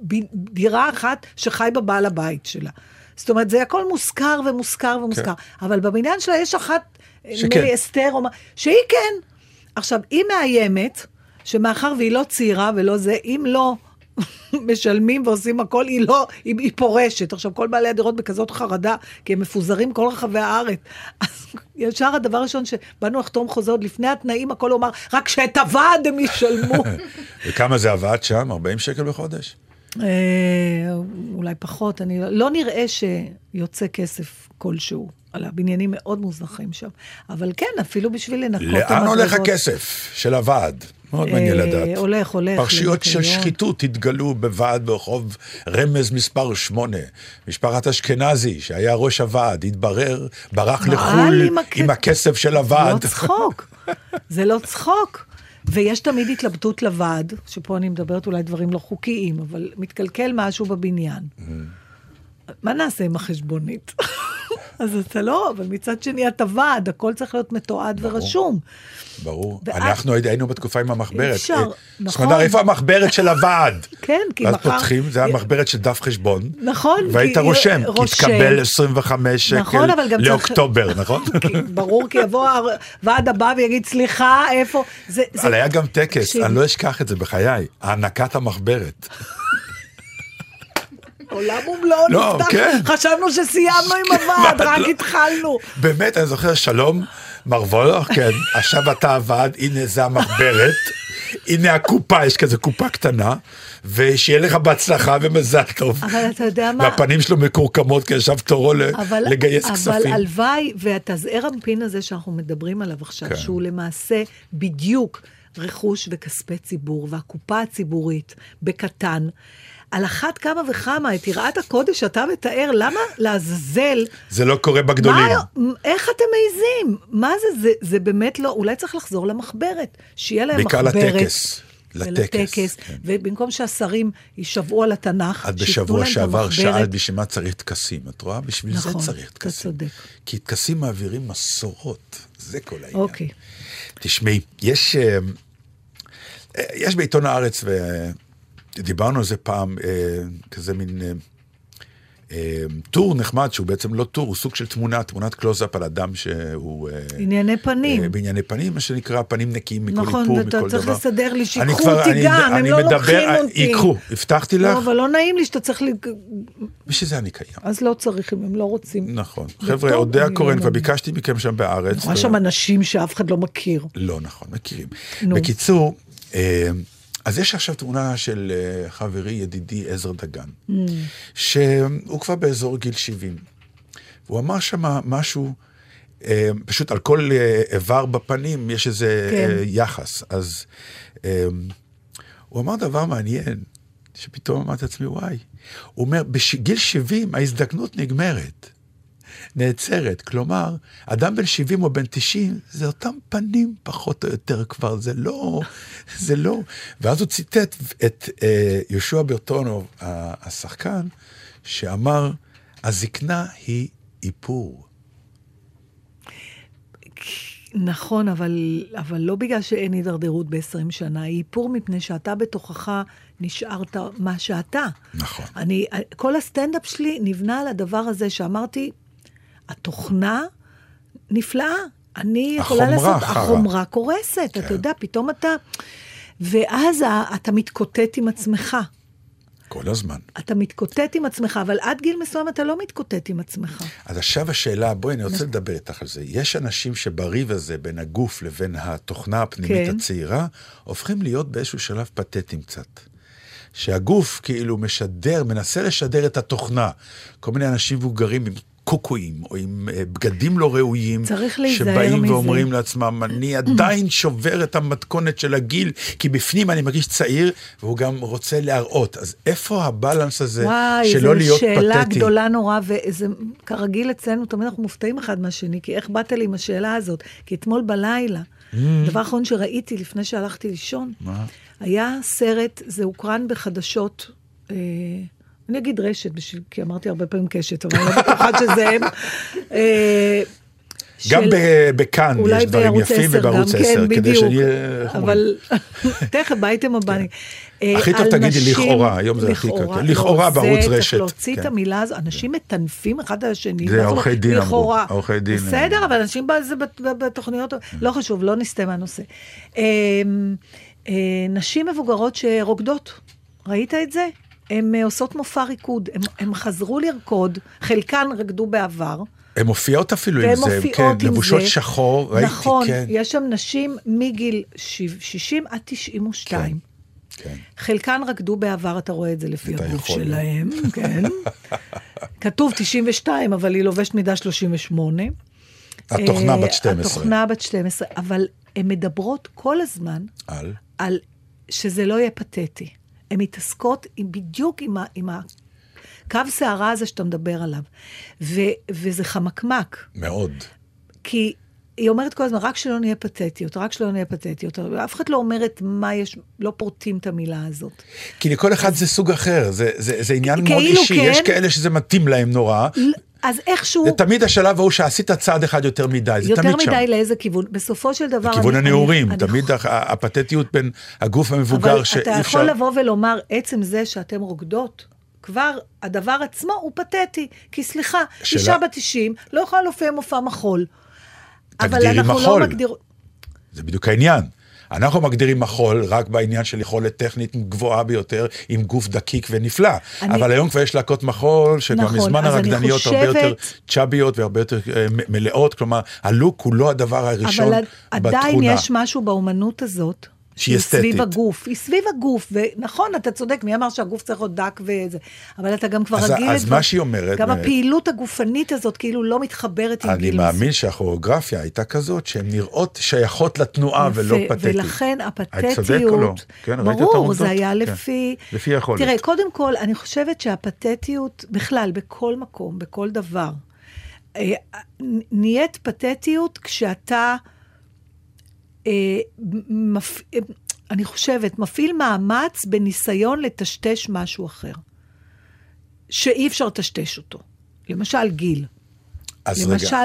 ב- דירה אחת שחי בה בעל הבית שלה. זאת אומרת, זה הכל מושכר ומושכר ומושכר. אבל בבניין שלה יש אחת, שכן. לי אסתר, או מה, שהיא כן. עכשיו, היא מאיימת, שמאחר והיא לא צעירה ולא זה, אם לא משלמים ועושים הכל, היא לא, היא, היא פורשת. עכשיו, כל בעלי הדירות בכזאת חרדה, כי הם מפוזרים כל רחבי הארץ. אז ישר הדבר הראשון שבאנו לחתום חוזה עוד לפני התנאים, הכל הוא אמר, רק שאת הוועד הם ישלמו. וכמה זה עבד שם? 40 שקל בחודש? אה, אולי פחות, אני לא, לא נראה שיוצא כסף כלשהו. על הבניינים מאוד מוזנחים שם. אבל כן, אפילו בשביל לנקות את לאן הולך המדרגות. הכסף של הוועד? מאוד מעניין אה, לדעת. הולך, הולך. פרשיות של. שחיתות התגלו בוועד ברחוב רמז מספר 8. משפחת אשכנזי, שהיה ראש הוועד, התברר, ברח לחו"ל עם הכ- עם הכסף של זה לא הוועד. צחוק, זה לא צחוק. ויש תמיד התלבטות לוועד, שפה אני מדברת אולי דברים לא חוקיים, אבל מתקלקל משהו בבניין. מה נעשה עם החשבונית? אז אתה לא, אבל מצד שני אתה ועד, הכל צריך להיות מתועד ורשום. ברור. ואז- אנחנו היינו בתקופה עם המחברת. אפשר, אה, נכון. סמדר, איפה המחברת של הוועד? כן, כי ואז מחר- פותחים, זה היה מחברת של דף חשבון. נכון, והיית כי- רושם, כי רושם. תקבל 25 שקל נכון, אבל גם צריך- לאוקטובר, נכון? כי ברור, כי יבוא הוועד הבא ויגיד, סליחה, איפה... זה, זה... אבל היה גם טקס. אני לא אשכח את זה בחיי, הענקת המחברת. עולם ומלואו לא, נפתח, כן. חשבנו שסיימנו עם הוועד, רק התחלנו. באמת, אני זוכר, שלום, מר וולך, כן, עכשיו אתה הוועד, הנה זה המחברת, הנה הקופה, יש כזה קופה קטנה, ושיהיה לך בהצלחה ומזל טוב. אבל אתה יודע מה? והפנים שלו מקורקמות, כי עכשיו תורו אבל, לגייס אבל כספים. הלוואי, והתזעיר אמפין הזה שאנחנו מדברים עליו עכשיו. כן. שהוא למעשה בדיוק רכוש וכספי ציבור, והקופה הציבורית בקטן, על אחת כמה וכמה, את יראת הקודש שאתה מתאר, למה לעזאזל... זה לא קורה בגדולים. מה, איך אתם מעיזים? מה זה, זה? זה באמת לא, אולי צריך לחזור למחברת, שיהיה להם בעיקר מחברת. לטקס. לטקס. ולטקס, כן. ובמקום שהשרים יישבעו על התנ"ך, את בשבוע להם את שעבר המחברת. שאלת בשביל מה צריך טקסים, את רואה? בשביל נכון, זה צריך אתה טקסים. צודק. כי טקסים מעבירים מסורות, זה כל העניין. אוקיי. תשמעי, יש, אה, אה, יש בעיתון הארץ, ודיברנו על זה פעם, אה, כזה מין אה, אה, טור נחמד, שהוא בעצם לא טור, הוא סוג של תמונה, תמונת קלוזאפ על אדם שהוא... אה, ענייני פנים. אה, בענייני פנים, מה שנקרא, פנים נקיים מכל נכון, איפור, מכל דבר. צריך לסדר לי, אני שיקחו אותי אני- גם, הם אני לא מדבר- לוקחים אותי. ייקחו, הבטחתי לך, לא, אבל לא נעים לי שאתה צריך... ל... בשביל זה אני קיים. אז לא צריך, אם הם לא רוצים. נכון. חבר'ה, אודיה קורן, לא- כבר ביקשתי מכם שם בארץ. רואה ו- שם אנשים שאף אחד לא מכיר. לא נכון, מכירים. נו. בקיצור, אה, אז יש עכשיו תמונה של אה, חברי ידידי עזר דגן, Mm. שהוא כבר באזור גיל 70. והוא אמר שם משהו, אה, פשוט על כל אה, איבר בפנים יש איזה כן. אה, יחס. אז אה, הוא אמר דבר מעניין, שפתאום אמרתי לעצמי, וואי. הוא אומר, בגיל 70 ההזדקנות נגמרת. נעצרת. כלומר, אדם בן 70 או בן 90, זה אותם פנים פחות או יותר כבר, זה לא, זה לא. ואז הוא ציטט את אה, יהושע ברטונוב, השחקן, שאמר, הזקנה היא איפור. נכון, אבל, אבל לא בגלל שאין הידרדרות ב-20 שנה, היא איפור מפני שאתה בתוכך נשארת מה שאתה. נכון. אני, כל הסטנדאפ שלי נבנה על הדבר הזה שאמרתי, התוכנה נפלאה. אני יכולה החומרה לעשות, חרא. החומרה קורסת, כן. אתה יודע, פתאום אתה... ואז אתה מתקוטט עם עצמך. כל הזמן. אתה מתקוטט עם עצמך, אבל עד גיל מסוים אתה לא מתקוטט עם עצמך. אז עכשיו השאלה, בואי, אני רוצה לדבר איתך על זה. יש אנשים שבריב הזה בין הגוף לבין התוכנה הפנימית כן. הצעירה, הופכים להיות באיזשהו שלב פתטיים קצת. שהגוף כאילו משדר, מנסה לשדר את התוכנה. כל מיני אנשים מבוגרים עם קוקואים, או עם אה, בגדים לא ראויים, צריך להיזהר שבאים מזה. ואומרים לעצמם, אני עדיין שובר את המתכונת של הגיל, כי בפנים אני מרגיש צעיר, והוא גם רוצה להראות. אז איפה הבלנס הזה וואי, שלא זו להיות שאלה פתטי? גדולה נורא, וזה כרגיל אצלנו, תמיד אנחנו מופתעים אחד מהשני, כי איך באת לי עם השאלה הזאת? כי אתמול בלילה, דבר אחרון שראיתי לפני שהלכתי לישון, מה? היה סרט, זה הוקרן בחדשות, אה, אני אגיד רשת, בשביל, כי אמרתי הרבה פעמים קשת, אבל אני לא בטוחה שזה הם. אה, גם בכאן יש דברים יפים 10 ובערוץ גם, 10, כן, כדי. איך אומרים? אבל תכף, באייטם הבא. אה, הכי טוב על תגידי לכאורה, היום זה הכי קל. לכאורה בערוץ רשת, צריך להוציא את כן. המילה הזו, אנשים מטנפים אחד על השני. זה עורכי? דין אמרו. עורכי דין, בסדר, אה. אבל אנשים בזה בת- בתוכניות, לא חשוב, לא נסטה מהנושא. אה, אה, נשים מבוגרות שרוקדות, ראית את זה? הן אה, עושות מופע ריקוד, הן- הן חזרו לרקוד, חלקן רקדו בעבר. הן מופיעות אפילו עם זה, מופיעות כן, עם זה. לבושות שחור, ראיתי, נכון, כן. יש שם נשים מגיל שיב- 60 עד 92. כן. חלקן רקדו בעבר, אתה רואה את זה לפי הגוף. שלהם, כן. כתוב 92, אבל היא לובשת מידה 38. התוכנה אה, בת 12. התוכנה בת 12, אבל הן מדברות כל הזמן על? על שזה לא יהיה פתטי. הן מתעסקות עם, בדיוק עם, ה, עם הקו שערה הזה שאתה מדבר עליו. ו, וזה חמקמק. מאוד. כי היא אומרת כל הזמן, רק שלא נהיה פתטיות, רק שלא נהיה פתטיות. אף אחד לא אומרת מה יש, לא פורטים את המילה הזאת. כי לכל אחד זה סוג אחר, זה, זה, זה עניין מאוד כאילו אישי, כן. יש כאלה שזה מתאים להם נורא. אז איכשהו, זה תמיד השלב ההוא שעשית צעד אחד יותר מדי, זה יותר תמיד שם. מדי לאיזה כיוון. בסופו של דבר... לכיוון הנעורים, אני- תמיד אני- הפתטיות בין הגוף המבוגר אבל שאי אתה אפשר... יכול לבוא ולומר, עצם זה שאתם רוקדות, כבר הדבר עצמו הוא פתטי. כי סליחה, שאלה- אישה בת 90 לא יכולה להופיע מופע מחול. אבל אנחנו מחול. לא מגדיר... זה בדיוק העניין. אנחנו מגדירים מחול רק בעניין של יכולת טכנית גבוהה ביותר, עם גוף דקיק ונפלא. אני- אבל היום כבר יש להקות מחול, שכבר נכון, מזמן הרקדניות הרבה חושבת- יותר צ'אביות והרבה יותר אה, מלאות, כלומר, הלוק הוא לא הדבר הראשון אבל בתכונה. עדיין יש משהו באומנות הזאת. שהיא סביב אסתטית. הגוף, היא סביב הגוף, ונכון, אתה צודק, מי אמר שהגוף צריך להיות דק וזה, אבל אתה גם כבר אז- רגיל אז מה שהיא אומרת, גם באמת- הפעילות הגופנית הזאת כאילו לא מתחברת עם אני גיל מאמין שהכוריאוגרפיה הייתה כזאת, שהן נראות שייכות לתנועה ולא פתטית. ולכן הפתטיות, צודק או לא? כן, ראית את ברור? זה היה כן. לפי... לפי היכולת. תראה, קודם כל, אני חושבת שהפתטיות, בכלל, בכל מקום, בכל דבר, אה, נהיית פתטיות כשאתה, אה, מפ... אה, אני חושבת, מפעיל מאמץ בניסיון לטשטש משהו אחר, שאי אפשר לטשטש אותו. למשל, גיל. אז רגע, למשל...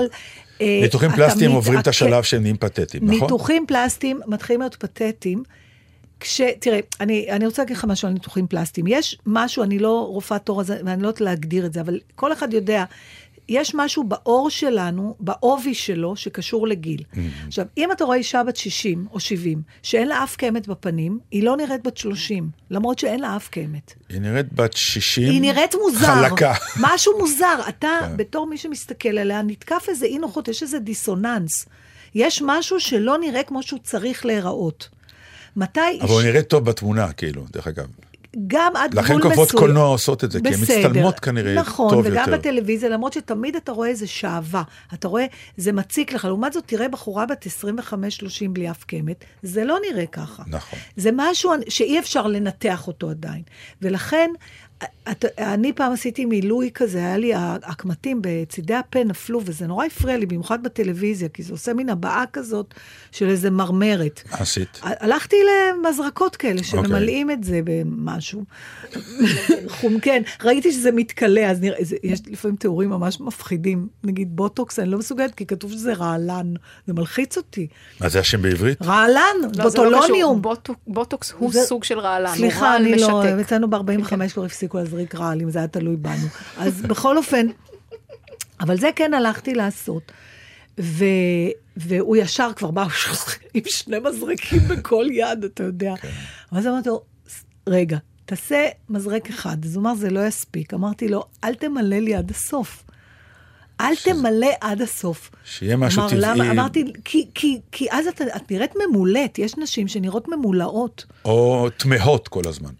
אה, ניתוחים פלסטיים מת- עוברים את השלב שהם נהיים פתטיים, נכון? ניתוחים פלסטיים מתחילים להיות פתטיים. כש... תראה, אני, אני רוצה להגיד לך משהו על ניתוחים פלסטיים. יש משהו, אני לא רופאת עור הזה, ואני לא יודעת להגדיר את זה, אבל כל אחד יודע, יש משהו בעור שלנו, בעובי שלו, שקשור לגיל. Mm-hmm. עכשיו, אם אתה רואה אישה בת 60 או 70, שאין לה אף קמת בפנים, היא לא נראית בת 30, למרות שאין לה אף קמת. היא נראית בת 60, היא נראית מוזר. חלקה. משהו מוזר. אתה, כן. בתור מי שמסתכל עליה, נתקף איזה אי נוחות, יש איזה דיסוננס. יש משהו שלא נראה כמו שהוא צריך להיראות. מתי אבל הוא נראה טוב בתמונה, כאילו, דרך אגב. גם עד גבול לכן מסוים. כוכבות קולנוע עושות את זה, כי הן בסדר. מצטלמות כנראה נכון, טוב וגם יותר. בטלוויזיה, למרות שתמיד אתה רואה איזה שעווה. אתה רואה, זה מציק לך. לעומת זאת, תראה בחורה בת 25-30 בלי אף קמת, זה לא נראה ככה. נכון. זה משהו שאי אפשר לנתח אותו עדיין. ולכן, את, אני פעם עשיתי מילוי כזה, היה לי, הקמטים בצידי הפה נפלו, וזה נורא הפריע לי, במיוחד בטלוויזיה, כי זה עושה מין הבעה כזאת של איזה מרמרת. עשית? הלכתי למזרקות כאלה, שממלאים את זה במשהו. חומצה, כן, ראיתי שזה מתכלה, אז נראה, זה, יש לפעמים תיאורים ממש מפחידים. נגיד בוטוקס, אני לא מסוגלת, כי כתוב שזה רעלן. זה מלחיץ אותי. מה זה השם בעברית? רעלן, לא, זה לא בוטולוניום. קשור, בוטוק- בוטוקס הוא זה- סוג של רעלן, סליחה, רעל אני לא. אצלנו ב-45 כבר הפסיקו להזריק רעל, אם זה היה תלוי בנו. אז בכל אופן, אבל זה כן הלכתי לעשות. ו... והוא ישר כבר בא עם שני מזרקים בכל יד, אתה יודע. כן. ואז אמרתי לו, רגע, תעשה מזרק אחד. אז הוא אמר, זה לא יספיק. אמרתי לו, אל תמלא לי עד הסוף. אל תמלא עד הסוף. שיהיה משהו אמר, טבעי. למה? אמרתי, כי, כי, כי אז את, את נראית ממולאת, יש נשים שנראות ממולאות. או תמהות כל הזמן.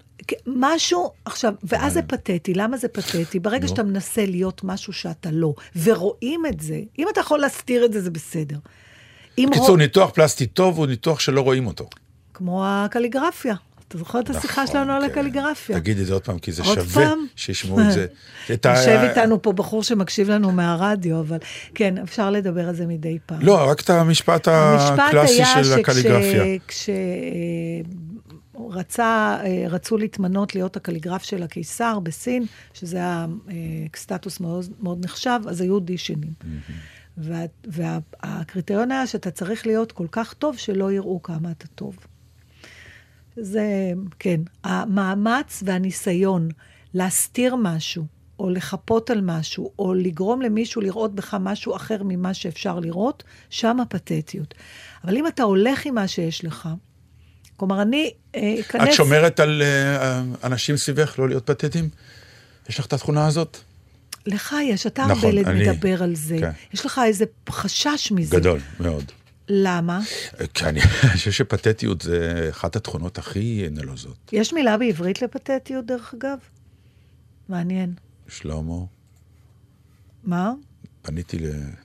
משהו, עכשיו, ואז זה פתטי, למה זה פתטי? ברגע שאתה מנסה להיות משהו שאתה לא, ורואים את זה, אם אתה יכול להסתיר את זה, זה בסדר. בקיצור, רוא- ניתוח פלסטי טוב הוא ניתוח שלא רואים אותו. כמו הקליגרפיה. אתה זוכר את השיחה נכון, שלנו על כן. הקליגרפיה? תגידי את זה עוד פעם, כי זה שווה? שישמעו את זה. יושב איתנו פה בחור שמקשיב לנו מהרדיו, אבל כן, אפשר לדבר על זה מדי פעם. לא, רק את המשפט המשפט הקלאסי היה של הקליגרפיה. כשרצו להתמנות להיות הקליגרף של הקיסר בסין, שזה היה אה, סטטוס מאוד, מאוד נחשב, אז היו אודישנים. וה, והקריטריון היה שאתה צריך להיות כל כך טוב שלא יראו כמה אתה טוב. זה, כן, המאמץ והניסיון להסתיר משהו, או לחפות על משהו, או לגרום למישהו לראות בך משהו אחר ממה שאפשר לראות, שם הפתטיות. אבל אם אתה הולך עם מה שיש לך, כלומר, אני אה, אכנס... את שומרת על אה, אנשים סביבך לא להיות פתטיים? יש לך את התכונה הזאת? לך יש, אתה נכון, הרבה אני- מדבר על זה. כן. יש לך איזה חשש מזה. גדול, מאוד. למה? כי אני חושב שפתטיות זה אחת התכונות הכי נלוזות. יש מילה בעברית לפתטיות, דרך אגב? מעניין. שלמה, מה? פניתי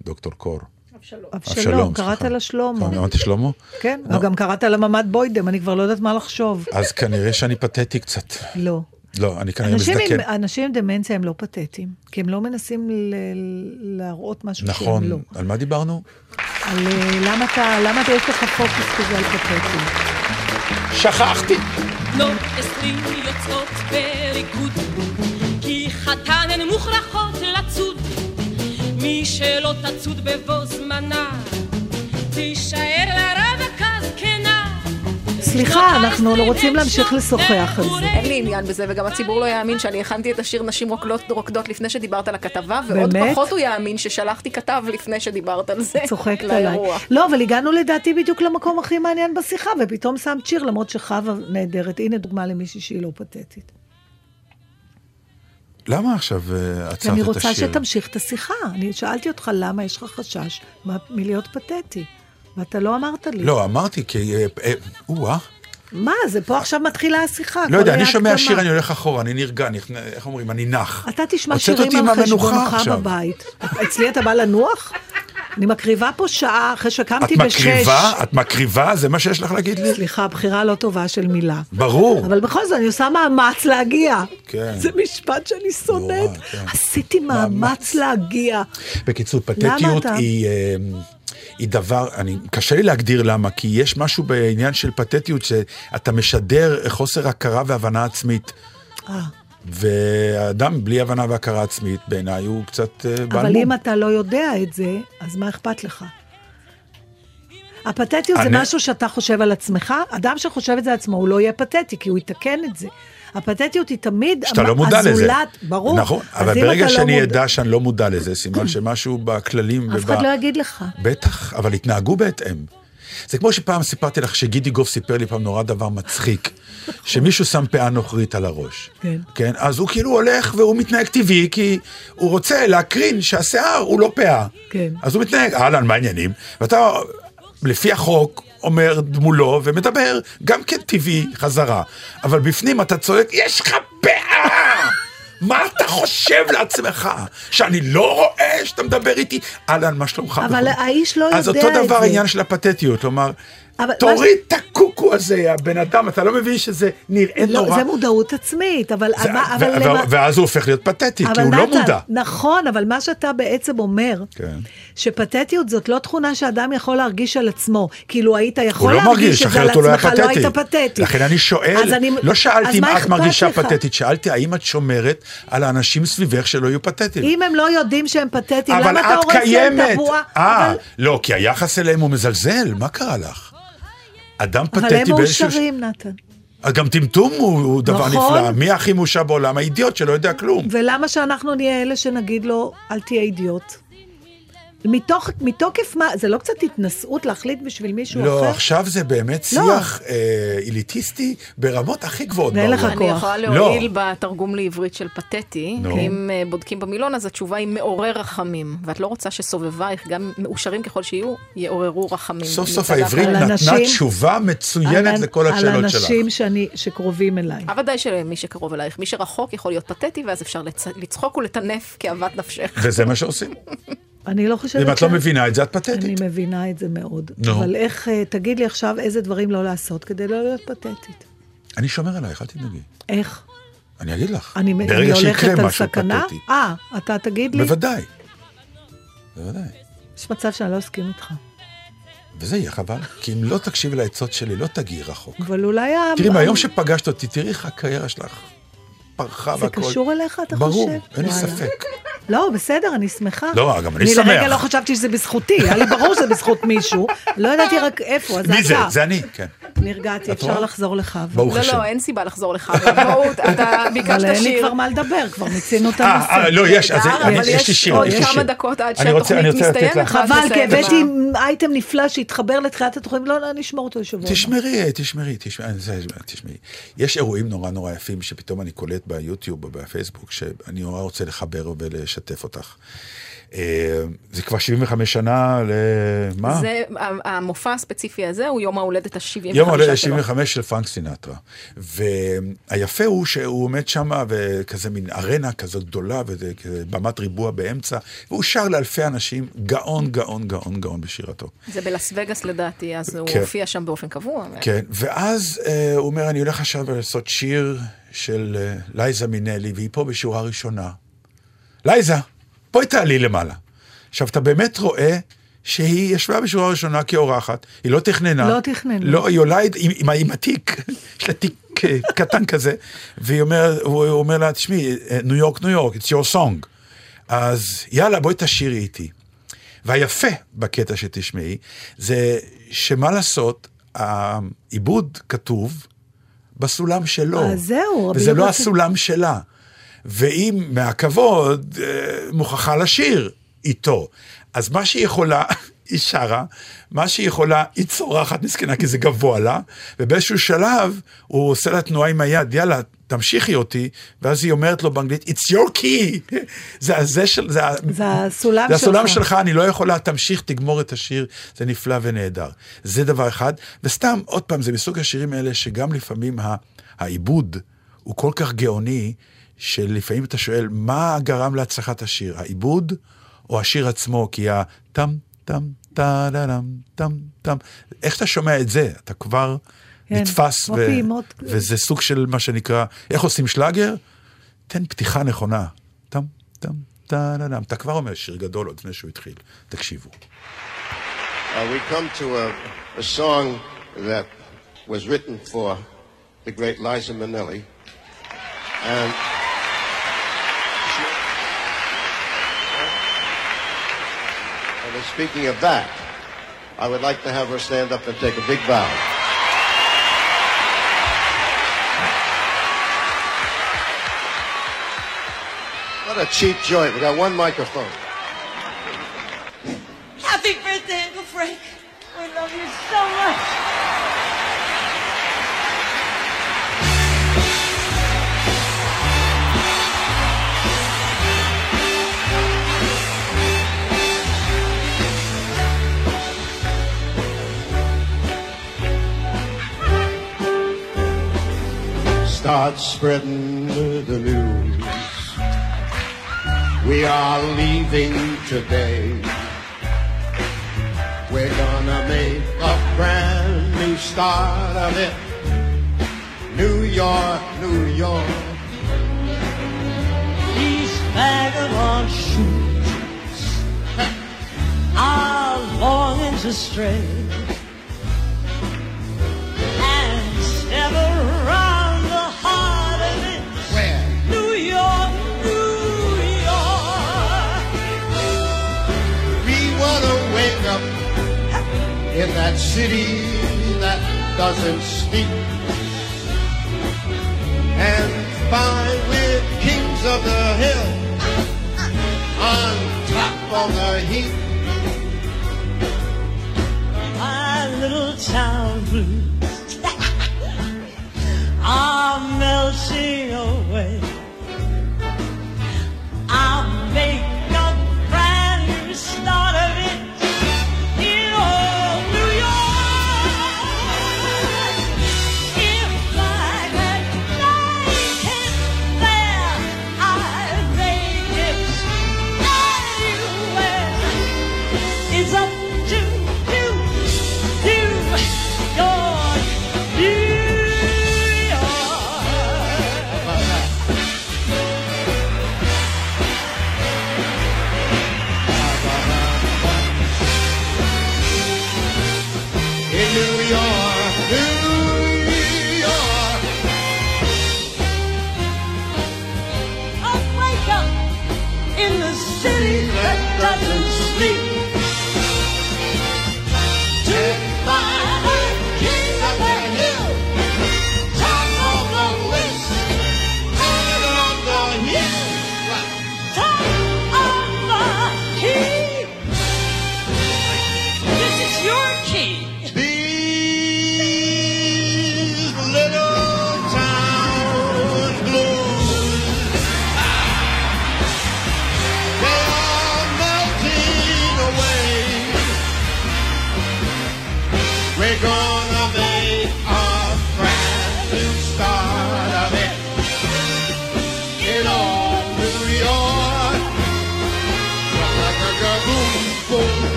לדוקטור קור. אבשלום, קראת סליחה. לה שלמה. אמרתי שלמה? כן, לא. גם קראת לה ממ"ד בוידם, אני כבר לא יודעת מה לחשוב. אז כנראה שאני פתטי קצת. לא. לא, אני כנראה אנשים מזדקן. אנשים עם דמנציה הם לא פתטיים, כי הם לא מנסים ל, להראות משהו נכון, שהם לא. על מה דיברנו? על אה, למה אתה, למה אתה יש לך פוקוס כזה על פתטי? שכחתי. לא עשרים יוצאות בריקוד, כי חתן הן מוכרחות לצוד. מי שלא תצוד בבוא זמנה, תישאר לרווקה זקנה. סליחה, אנחנו לא רוצים להמשיך לשוחח על זה. אין לי עניין בזה, וגם הציבור לא יאמין שאני הכנתי את השיר נשים רוקדות רוקדות לפני שדיברת על הכתבה, ועוד באמת? פחות הוא יאמין ששלחתי כתב לפני שדיברת על זה. צוחקת עליי. לא, אבל הגענו לדעתי בדיוק למקום הכי מעניין בשיחה, ופתאום שמת שיר, למרות שחווה נהדרת. הנה דוגמה למישהי שהיא לא פתטית. למה עכשיו אה, עצרת אני את השיר? רוצה שתמשיך את השיחה. אני שאלתי אותך למה יש לך חשש מלהיות פתטי, ואתה לא אמרת לי. לא, אמרתי כי... אה, אה, או-אה. מה, זה פה עכשיו מתחילה השיחה. לא יודע, אני שומע. שיר, אני הולך אחורה, אני נרגע, אני- איך אומרים, אני נח. אתה תשמע שירים על חשבונך. בבית. אצלי אתה בא לנוח? אני מקריבה פה שעה אחרי את שקמתי בשש. מקריבה? את מקריבה? זה מה שיש לך להגיד לי? סליחה, בחירה לא טובה של מילה. ברור. אבל בכל זאת, אני עושה מאמץ להגיע. כן. זה משפט שאני שונאת. כן. עשיתי מאמץ מאמץ. להגיע. בקיצור, פתטיות אתה? היא, אה, היא דבר, אני, קשה לי להגדיר למה, כי יש משהו בעניין של פתטיות שאתה משדר חוסר הכרה והבנה עצמית. אה, ואדם בלי הבנה והכרה עצמית, בעיניי הוא קצת אה, בעל אבל מום. אם אתה לא יודע את זה, אז מה אכפת לך? הפתטיות זה אני- משהו שאתה חושב על עצמך, אדם שחושב את זה על עצמו, הוא לא יהיה פתטי, כי הוא יתקן את זה. הפתטיות היא תמיד שאתה לא מודע לזה. הזולת, ברור. נכון, אבל ברגע לא שאני מודע- אדע שאני לא מודע לזה, סימן שמשהו בכללים אף אחד לא יגיד לך. בטח, אבל התנהגו בהתאם. זה כמו שפעם סיפרתי לך שגידי גוף סיפר לי פעם נורא דבר מצחיק, שמישהו שם פאה נוכרית על הראש. כן. כן, אז הוא כאילו הולך והוא מתנהג טבעי, כי הוא רוצה להקרין שהשיער הוא לא פאה. כן. אז הוא מתנהג, אהלן, מה העניינים? ואתה, לפי החוק, אומר מולו ומדבר גם כן טבעי חזרה. אבל בפנים אתה צועק, יש לך פאה! מה אתה חושב לעצמך? שאני לא רואה שאתה מדבר איתי? אהלן, מה שלומך? אבל. האיש לא אז יודע אותו את דבר זה. העניין של הפתטיות, כלומר, תוריד את הקוקו הזה, הבן אדם, אתה לא מבין שזה נראה לא, נורא. זה מודעות עצמית, אבל... זה- אבל- אבל למה- ואז הוא הופך להיות פתטי, כי הוא לא נתן, מודע. נכון, אבל מה שאתה בעצם אומר, כן. שפתטיות זאת לא תכונה שאדם יכול להרגיש על עצמו. כאילו היית יכול לא להרגיש את זה על לא עצמך, לא היית פתטי. לכן אני שואל, אני- לא שאלתי אם את מרגישה לך? פתטית, שאלתי האם את שומרת על האנשים סביבך שלא יהיו פתטיים. אם הם לא יודעים שהם פתטיים, למה אתה את הורס להם את קיימת. הבועה? אה, לא, כי היחס אליהם הוא מזלזל, מה קרה לך? אדם אבל פתטי הם באיזשהו... מאושרים, נתן. אז גם טמטום הוא הוא דבר נכון. נפלא. מי הכי מאושר בעולם? האידיוט שלא יודע כלום. ולמה שאנחנו נהיה אלה שנגיד לו, אל תהיה אידיוט? מתוך, מתוקף מה? זה לא קצת התנשאות להחליט בשביל מישהו לא, אחר? עכשיו זה באמת לא. שיח אה, אליטיסטי ברמות הכי גבוהות ואין לך. כוח. אני יכולה לא. להועיל בתרגום לעברית של פתטי, נו. כי אם אה, בודקים במילון אז התשובה היא מעורר רחמים, ואת לא רוצה שסובבייך, גם מאושרים ככל שיהיו, יעוררו רחמים. סוף סוף העברית. על נתנה אנשים- תשובה מצוינת על- לכל השאלות שלך. על אנשים שאני, שקרובים אליי. אבל ודאי שמי שקרוב אלייך, מי שרחוק יכול להיות פתטי, ואז אפשר לצ... לצחוק ולטנף כאוות נפשך. וזה מה שעושים. אני לא חושבת אם את לא מבינה את זה, את אני פתטית. מבינה את זה מאוד. נו. אבל איך, אה, תגיד לי עכשיו איזה דברים לא לעשות כדי לא להיות פתטית. אני שומר עלייך, אל תדאגי. איך? אני אגיד לך. אני, אני הולכת על סכנה? אה, אתה תגיד לי? בוודאי. בוודאי. יש מצב שאני לא אסכים איתך. וזה יהיה חבל, כי אם לא תקשיבי לעצות שלי, לא תגיעי רחוק. אבל אולי... תראי, מהיום שפגשת אותי, תראי איך הקריירה שלך פרחה זה והכל. קשור אליך, אתה ברור, חושב? אין לי. ספק. לא, בסדר, אני שמחה. לא, גם אני אני לרגע שמח. לא חשבתי שזה בזכותי, היה לי ברור שזה בזכות מישהו, לא ידעתי רק איפה, אז מי זה? אתה. זה אני, כן. נרגעתי, אפשר רואה? לחזור לחווה. ברוך לא, השם. לא, אין סיבה לחזור לך. בואו, אתה ביקשת אבל אין לי שיר. כבר מה לדבר, כבר מיצינו את אה, הנושא. אה, לא, יש, אז אני- יש לי שיר, עוד כמה שיר. דקות עד אני רוצה- אני שהתוכנית מסתיימת. לך- חבל, כי. הבאתי אייטם נפלא שהתחבר לתחילת התוכנית, לא, לא, אני אשמור אותו לשבוע. תשמרי, תשמרי, תשמרי, זה- תשמעי. יש אירועים נורא נורא יפים שפתאום אני קולט ביוטיוב או בפייסבוק, שאני נורא רוצה לחבר ולשתף אותך. אה, זה כבר 75 שנה למה? זה, המופע הספציפי הזה הוא יום ההולדת ה-75 יום ההולדת שלו. 75 של פרנק סינטרה. והיפה הוא שהוא עומד שם וכזה מין ארנה כזאת גדולה וזה כזה במת ריבוע באמצע, והוא שר לאלפי אנשים, גאון, גאון, גאון, גאון בשירתו. זה בלאס וגאס לדעתי, אז הוא כן. הופיע שם באופן קבוע. כן, ואז אה, הוא אומר, אני הולך עכשיו לעשות שיר של אה, לייזה מינלי, והיא פה בשורה ראשונה. לייזה, בואי תעלי למעלה. עכשיו, אתה באמת רואה שהיא ישבה בשורה ראשונה כאורחת, היא לא תכננה. לא תכננה. לא, היא עולה עם, עם, עם התיק, יש לה תיק אה, קטן כזה, והיא אומר, הוא אומר לה, תשמעי, אה, ניו יורק, ניו יורק, it's your song. אז יאללה, בואי תשאירי איתי. והיפה בקטע שתשמעי, זה שמה לעשות, העיבוד כתוב בסולם שלו. אז זהו, רבי וזה לא יהודה- הסולם שלה. ואם מהכבוד, אה, מוכרחה לשיר איתו. אז מה שהיא יכולה, היא שרה, מה שהיא יכולה, היא צורחת מסכנה, כי זה גבוה לה, ובאיזשהו שלב הוא עושה לה תנועה עם היד, יאללה, תמשיכי אותי, ואז היא אומרת לו באנגלית, it's your key. זה הזה של, זה, זה הסולם זה הסולם שלך. שלך, אני לא יכולה, תמשיך, תגמור את השיר, זה נפלא ונהדר. זה דבר אחד. וסתם, עוד פעם, זה מסוג השירים האלה שגם לפעמים העיבוד הוא כל כך גאוני, שלפעמים אתה שואל, מה גרם להצלחת השיר, העיבוד או השיר עצמו? כי הטם, טם, טה-דה-דם, טם, טם, איך אתה שומע את זה? אתה כבר כן, נתפס, ו- פעימות. וזה סוג של מה שנקרא, איך עושים שלאגר? תן פתיחה נכונה. טם, טם, טה-דה-דם. אתה כבר אומר שיר גדול עוד לפני שהוא התחיל. תקשיבו. Uh, we come to a, a song that was written for the great Liza Minnelli. And and in speaking of that, I would like to have her stand up and take a big bow. What a cheap joint. We got one microphone. Happy birthday, Uncle Frank. We love you so much. Start spreading the news. We are leaving today. We're gonna make a brand new start of it. New York, New York. These vagabond shoes are longing to stray in that city that doesn't sleep. And fine, we're kings of the hill, on top of the heap. My little town blues are melting away.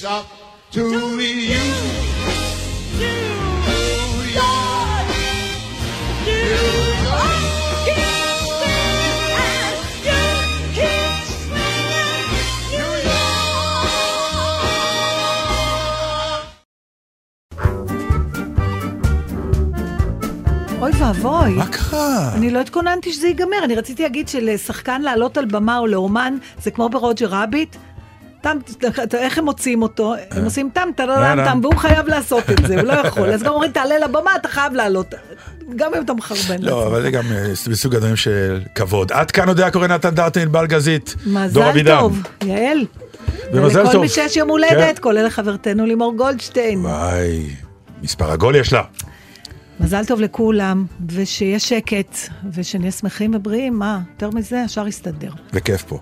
It's up to you. New York, New York. New York. אוי ואבוי. מה קרה? אני לא התכוננתי שזה ייגמר, אני רציתי להגיד שלשחקן לעלות על במה או לאומן, זה כמו ברוג'ר רביט. טם, איך הם מוציאים אותו? הם עושים טם, טם, טם, אה, טם, והוא חייב לעשות את זה, הוא לא יכול. אז גם אומרים, תעלה לבמה, אתה חייב לעלות. גם אם אתה מחרבן. לא, אבל זה גם אה, מסוג הדברים של כבוד. עד כאן יודע קורא נתן דרטן, ענבל גזית, דור מזל אבידן. טוב, יעל. ומזל ולכל טוב. מי שיש יום הולדת, כולל לחברתנו לימור גולדשטיין. וואי, מספר עגול יש לה. מזל טוב לכולם, ושיהיה שקט, ושנהיה שמחים ובריאים, מה, יותר מזה, השאר יסתדר. וכיף פה.